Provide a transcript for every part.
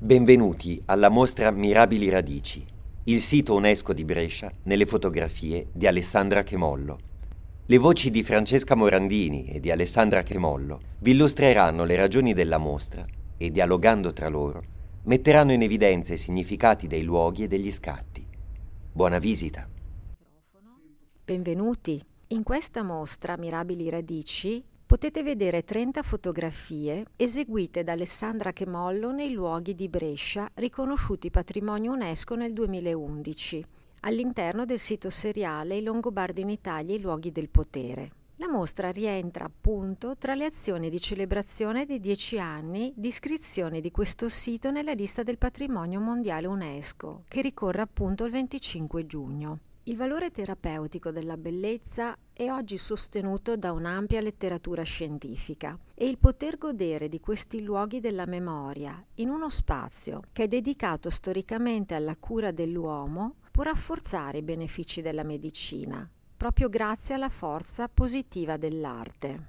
Benvenuti alla mostra Mirabili Radici, il sito UNESCO di Brescia nelle fotografie di Alessandra Chemollo. Le voci di Francesca Morandini e di Alessandra Chemollo vi illustreranno le ragioni della mostra e, dialogando tra loro, metteranno in evidenza i significati dei luoghi e degli scatti. Buona visita! Benvenuti! In questa mostra Mirabili Radici potete vedere 30 fotografie eseguite da Alessandra Chemollo nei luoghi di Brescia riconosciuti patrimonio UNESCO nel 2011 all'interno del sito seriale I Longobardi in Italia i luoghi del potere. La mostra rientra appunto tra le azioni di celebrazione dei dieci anni di iscrizione di questo sito nella lista del patrimonio mondiale UNESCO, che ricorre appunto il 25 giugno. Il valore terapeutico della bellezza è oggi sostenuto da un'ampia letteratura scientifica e il poter godere di questi luoghi della memoria in uno spazio che è dedicato storicamente alla cura dell'uomo può rafforzare i benefici della medicina, proprio grazie alla forza positiva dell'arte.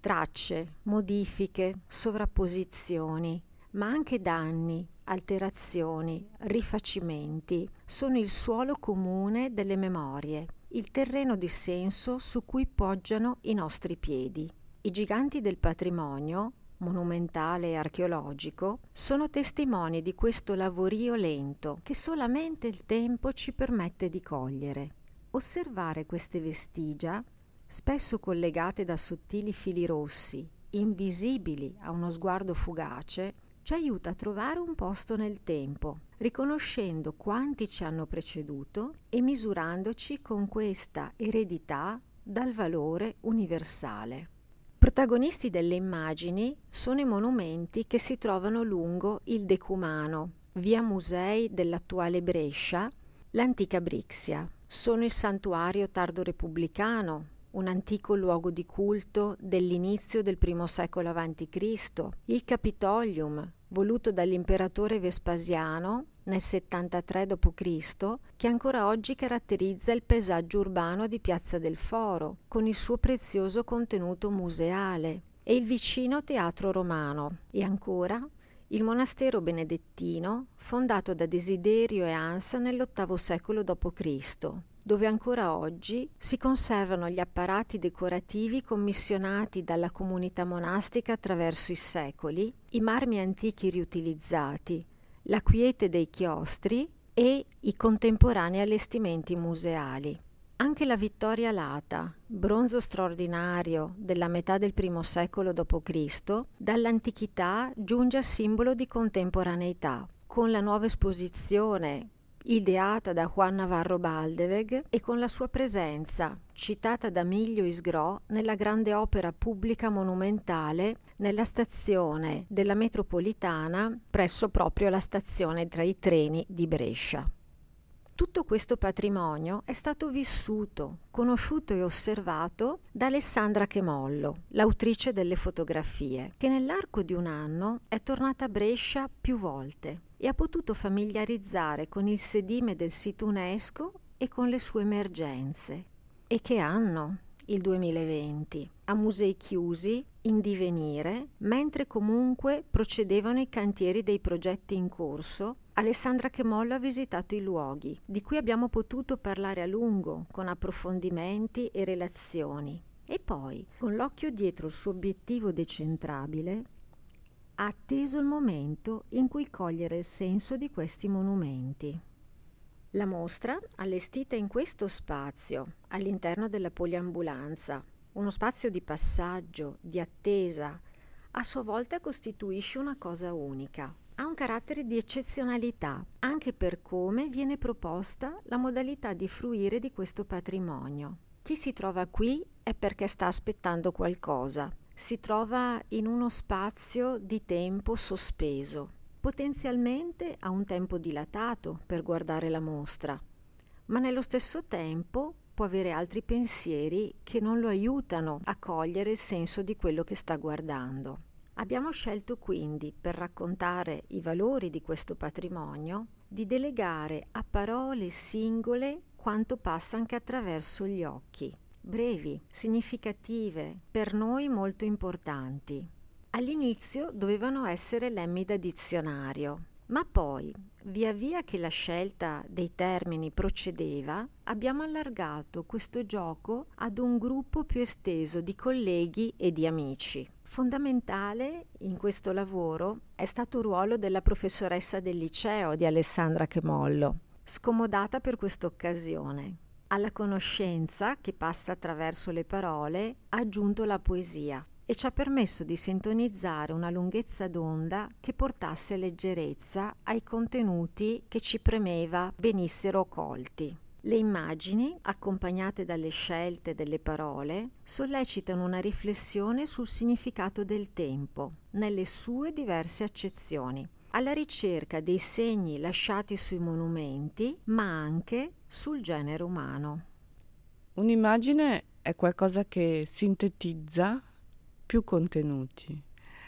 Tracce, modifiche, sovrapposizioni, ma anche danni, alterazioni, rifacimenti sono il suolo comune delle memorie, il terreno di senso su cui poggiano i nostri piedi. I giganti del patrimonio, monumentale e archeologico, sono testimoni di questo lavorio lento che solamente il tempo ci permette di cogliere. Osservare queste vestigia, spesso collegate da sottili fili rossi, invisibili a uno sguardo fugace, ci aiuta a trovare un posto nel tempo, riconoscendo quanti ci hanno preceduto e misurandoci con questa eredità dal valore universale. Protagonisti delle immagini sono i monumenti che si trovano lungo il Decumano, via Musei dell'attuale Brescia, l'antica Brixia. Sono il santuario tardo repubblicano, un antico luogo di culto dell'inizio del I secolo a.C., il Capitolium, voluto dall'imperatore Vespasiano nel 73 d.C., che ancora oggi caratterizza il paesaggio urbano di Piazza del Foro, con il suo prezioso contenuto museale, e il vicino Teatro Romano, e ancora il monastero benedettino, fondato da Desiderio e Ansa nell'VIII secolo d.C., dove ancora oggi si conservano gli apparati decorativi commissionati dalla comunità monastica attraverso i secoli, i marmi antichi riutilizzati, la quiete dei chiostri e i contemporanei allestimenti museali. Anche la Vittoria Lata, bronzo straordinario della metà del I secolo d.C., dall'antichità giunge a simbolo di contemporaneità, con la nuova esposizione ideata da Juan Navarro Baldeweg e con la sua presenza, citata da Miglio Isgrò nella grande opera pubblica monumentale nella stazione della metropolitana presso proprio la stazione tra i treni di Brescia. Tutto questo patrimonio è stato vissuto, conosciuto e osservato da Alessandra Chemollo, l'autrice delle fotografie, che nell'arco di un anno è tornata a Brescia più volte e ha potuto familiarizzare con il sedime del sito UNESCO e con le sue emergenze. E che anno? Il 2020, a musei chiusi, in divenire, mentre comunque procedevano i cantieri dei progetti in corso, Alessandra Chemollo ha visitato i luoghi, di cui abbiamo potuto parlare a lungo, con approfondimenti e relazioni. E poi, con l'occhio dietro il suo obiettivo decentrabile, ha atteso il momento in cui cogliere il senso di questi monumenti. La mostra, allestita in questo spazio, all'interno della poliambulanza, uno spazio di passaggio, di attesa, a sua volta costituisce una cosa unica. Ha un carattere di eccezionalità, anche per come viene proposta la modalità di fruire di questo patrimonio. Chi si trova qui è perché sta aspettando qualcosa, si trova in uno spazio di tempo sospeso, potenzialmente a un tempo dilatato per guardare la mostra, ma nello stesso tempo può avere altri pensieri che non lo aiutano a cogliere il senso di quello che sta guardando. Abbiamo scelto quindi, per raccontare i valori di questo patrimonio, di delegare a parole singole quanto passa anche attraverso gli occhi brevi, significative, per noi molto importanti. All'inizio dovevano essere lemmi da dizionario, ma poi, via via che la scelta dei termini procedeva, abbiamo allargato questo gioco ad un gruppo più esteso di colleghi e di amici. Fondamentale in questo lavoro è stato il ruolo della professoressa del liceo di Alessandra Chemollo, scomodata per questa occasione. Alla conoscenza, che passa attraverso le parole, ha aggiunto la poesia e ci ha permesso di sintonizzare una lunghezza d'onda che portasse leggerezza ai contenuti che ci premeva venissero colti. Le immagini, accompagnate dalle scelte delle parole, sollecitano una riflessione sul significato del tempo, nelle sue diverse accezioni, alla ricerca dei segni lasciati sui monumenti, ma anche sul genere umano. Un'immagine è qualcosa che sintetizza più contenuti.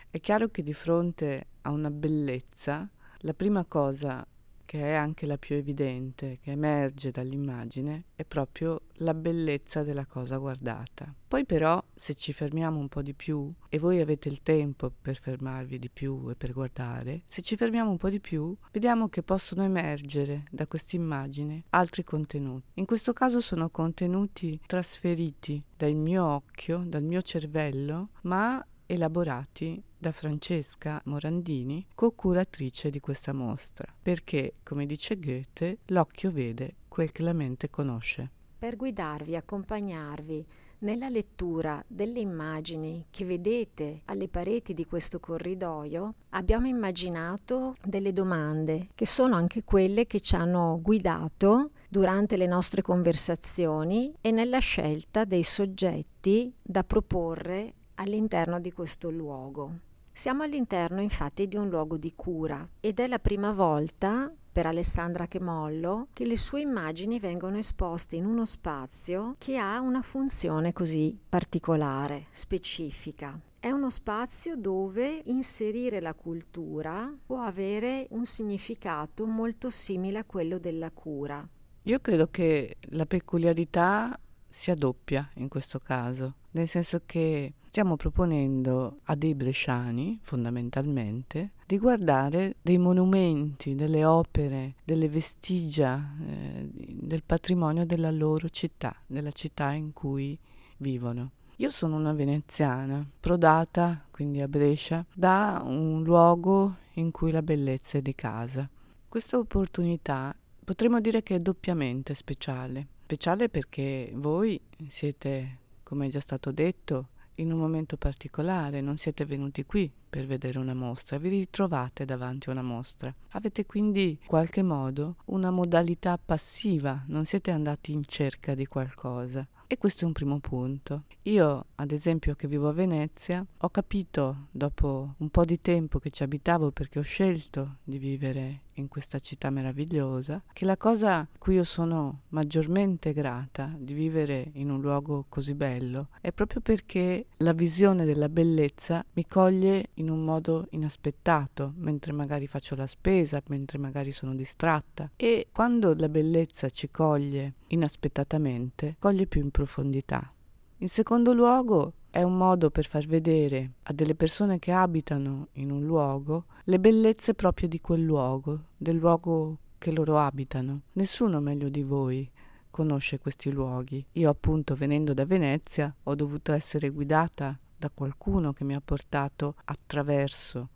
È chiaro che di fronte a una bellezza, la prima cosa che è anche la più evidente, che emerge dall'immagine, è proprio la bellezza della cosa guardata. Poi però, se ci fermiamo un po' di più, e voi avete il tempo per fermarvi di più e per guardare, se ci fermiamo un po' di più, vediamo che possono emergere da questa immagine altri contenuti. In questo caso sono contenuti trasferiti dal mio occhio, dal mio cervello, ma elaborati da Francesca Morandini, co-curatrice di questa mostra, perché, come dice Goethe, l'occhio vede quel che la mente conosce. Per guidarvi, accompagnarvi nella lettura delle immagini che vedete alle pareti di questo corridoio, abbiamo immaginato delle domande che sono anche quelle che ci hanno guidato durante le nostre conversazioni e nella scelta dei soggetti da proporre all'interno di questo luogo. Siamo all'interno infatti di un luogo di cura ed è la prima volta per Alessandra Chemollo che le sue immagini vengono esposte in uno spazio che ha una funzione così particolare, specifica. È uno spazio dove inserire la cultura può avere un significato molto simile a quello della cura. Io credo che la peculiarità sia doppia in questo caso, nel senso che stiamo proponendo a dei bresciani, fondamentalmente, di guardare dei monumenti, delle opere, delle vestigia eh, del patrimonio della loro città, della città in cui vivono. Io sono una veneziana, prodata quindi a Brescia, da un luogo in cui la bellezza è di casa. Questa opportunità potremmo dire che è doppiamente speciale. Speciale perché voi siete, come è già stato detto, in un momento particolare, non siete venuti qui per vedere una mostra, vi ritrovate davanti a una mostra. Avete quindi in qualche modo una modalità passiva, non siete andati in cerca di qualcosa. E questo è un primo punto. Io, ad esempio, che vivo a Venezia, ho capito dopo un po' di tempo che ci abitavo perché ho scelto di vivere in questa città meravigliosa, che la cosa a cui io sono maggiormente grata di vivere in un luogo così bello è proprio perché la visione della bellezza mi coglie in un modo inaspettato, mentre magari faccio la spesa, mentre magari sono distratta. E quando la bellezza ci coglie inaspettatamente, coglie più in profondità. In secondo luogo, è un modo per far vedere a delle persone che abitano in un luogo le bellezze proprio di quel luogo, del luogo che loro abitano. Nessuno meglio di voi conosce questi luoghi. Io appunto venendo da Venezia ho dovuto essere guidata da qualcuno che mi ha portato attraverso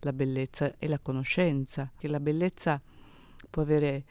la bellezza e la conoscenza, che la bellezza può avere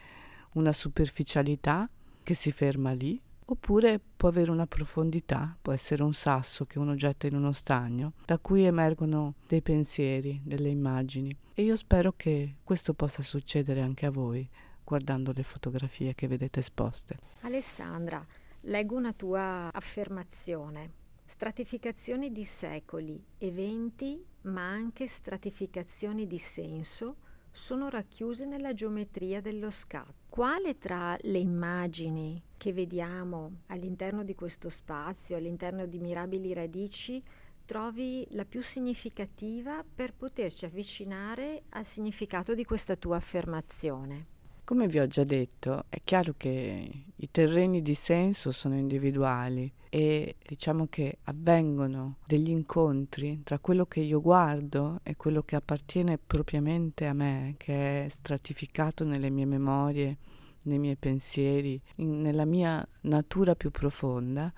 una superficialità che si ferma lì, oppure può avere una profondità, può essere un sasso che uno getta in uno stagno, da cui emergono dei pensieri, delle immagini. E io spero che questo possa succedere anche a voi, guardando le fotografie che vedete esposte. Alessandra, leggo una tua affermazione. Stratificazioni di secoli, eventi, ma anche stratificazioni di senso sono racchiuse nella geometria dello scatto. Quale tra le immagini che vediamo all'interno di questo spazio, all'interno di Mirabili Radici, trovi la più significativa per poterci avvicinare al significato di questa tua affermazione? Come vi ho già detto, è chiaro che i terreni di senso sono individuali e diciamo che avvengono degli incontri tra quello che io guardo e quello che appartiene propriamente a me, che è stratificato nelle mie memorie, nei miei pensieri, in, nella mia natura più profonda,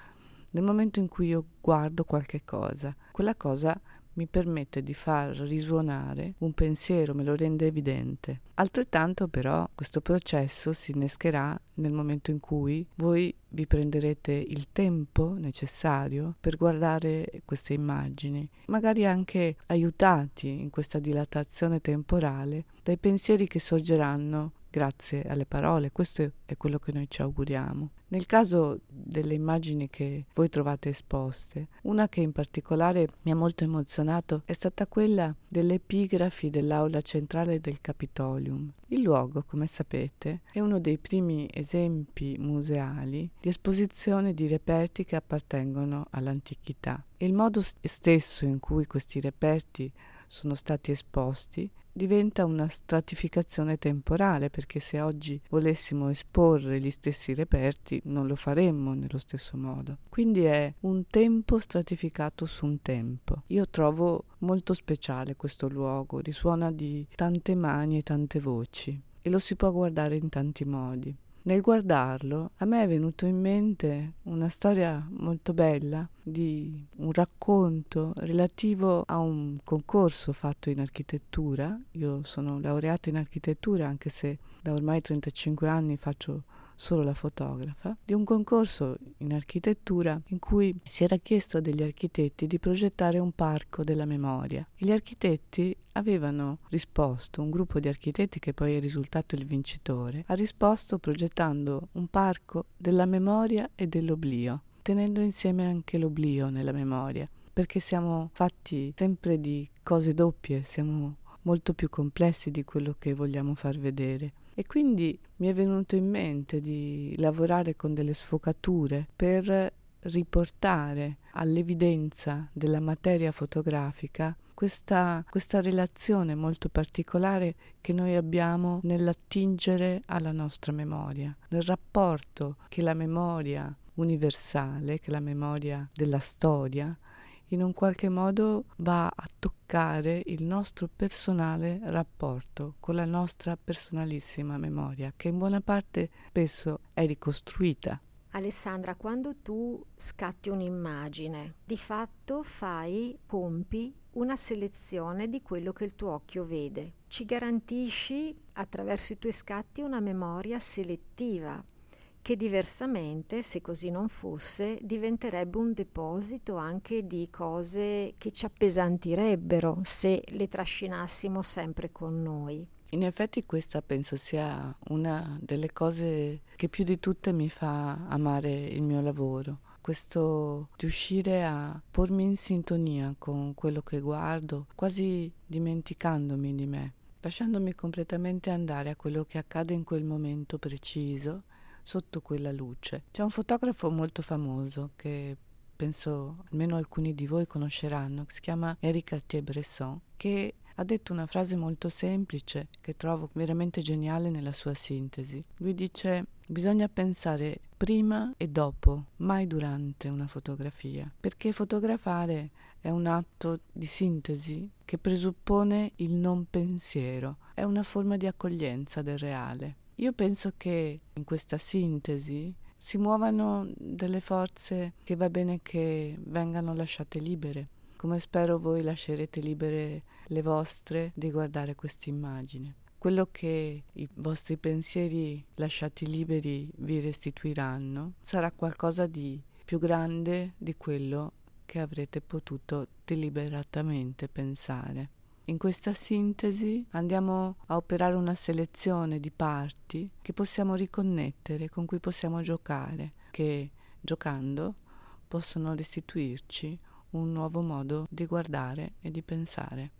nel momento in cui io guardo qualche cosa. Quella cosa mi permette di far risuonare un pensiero, me lo rende evidente. Altrettanto però questo processo si innescherà nel momento in cui voi vi prenderete il tempo necessario per guardare queste immagini, magari anche aiutati in questa dilatazione temporale dai pensieri che sorgeranno grazie alle parole, questo è quello che noi ci auguriamo. Nel caso delle immagini che voi trovate esposte, una che in particolare mi ha molto emozionato è stata quella delle epigrafi dell'aula centrale del Capitolium. Il luogo, come sapete, è uno dei primi esempi museali di esposizione di reperti che appartengono all'antichità. Il modo stesso in cui questi reperti sono stati esposti diventa una stratificazione temporale perché se oggi volessimo esporre gli stessi reperti non lo faremmo nello stesso modo. Quindi è un tempo stratificato su un tempo. Io trovo molto speciale questo luogo, risuona di tante mani e tante voci e lo si può guardare in tanti modi. Nel guardarlo a me è venuto in mente una storia molto bella di un racconto relativo a un concorso fatto in architettura. Io sono laureata in architettura anche se da ormai 35 anni faccio solo la fotografa, di un concorso in architettura in cui si era chiesto degli architetti di progettare un parco della memoria. Gli architetti avevano risposto, un gruppo di architetti che poi è risultato il vincitore, ha risposto progettando un parco della memoria e dell'oblio, tenendo insieme anche l'oblio nella memoria, perché siamo fatti sempre di cose doppie, siamo molto più complessi di quello che vogliamo far vedere. E quindi mi è venuto in mente di lavorare con delle sfocature per riportare all'evidenza della materia fotografica questa, questa, relazione molto particolare che noi abbiamo nell'attingere alla nostra memoria, nel rapporto che la memoria universale, che la memoria della storia, in un qualche modo va a toccare il nostro personale rapporto con la nostra personalissima memoria, che in buona parte spesso è ricostruita. Alessandra, quando tu scatti un'immagine, di fatto fai, compi una selezione di quello che il tuo occhio vede. Ci garantisci attraverso i tuoi scatti una memoria selettiva che diversamente, se così non fosse, diventerebbe un deposito anche di cose che ci appesantirebbero se le trascinassimo sempre con noi. In effetti questa penso sia una delle cose che più di tutte mi fa amare il mio lavoro. Questo riuscire a pormi in sintonia con quello che guardo, quasi dimenticandomi di me, lasciandomi completamente andare a quello che accade in quel momento preciso sotto quella luce. C'è un fotografo molto famoso che penso almeno alcuni di voi conosceranno, che si chiama Eric Cartier-Bresson, che ha detto una frase molto semplice che trovo veramente geniale nella sua sintesi. Lui dice bisogna pensare prima e dopo, mai durante una fotografia, perché fotografare è un atto di sintesi che presuppone il non pensiero, è una forma di accoglienza del reale. Io penso che in questa sintesi si muovano delle forze che va bene che vengano lasciate libere, come spero voi lascerete libere le vostre di guardare questa immagine. Quello che i vostri pensieri lasciati liberi vi restituiranno sarà qualcosa di più grande di quello che avrete potuto deliberatamente pensare. In questa sintesi andiamo a operare una selezione di parti che possiamo riconnettere, con cui possiamo giocare, che giocando possono restituirci un nuovo modo di guardare e di pensare.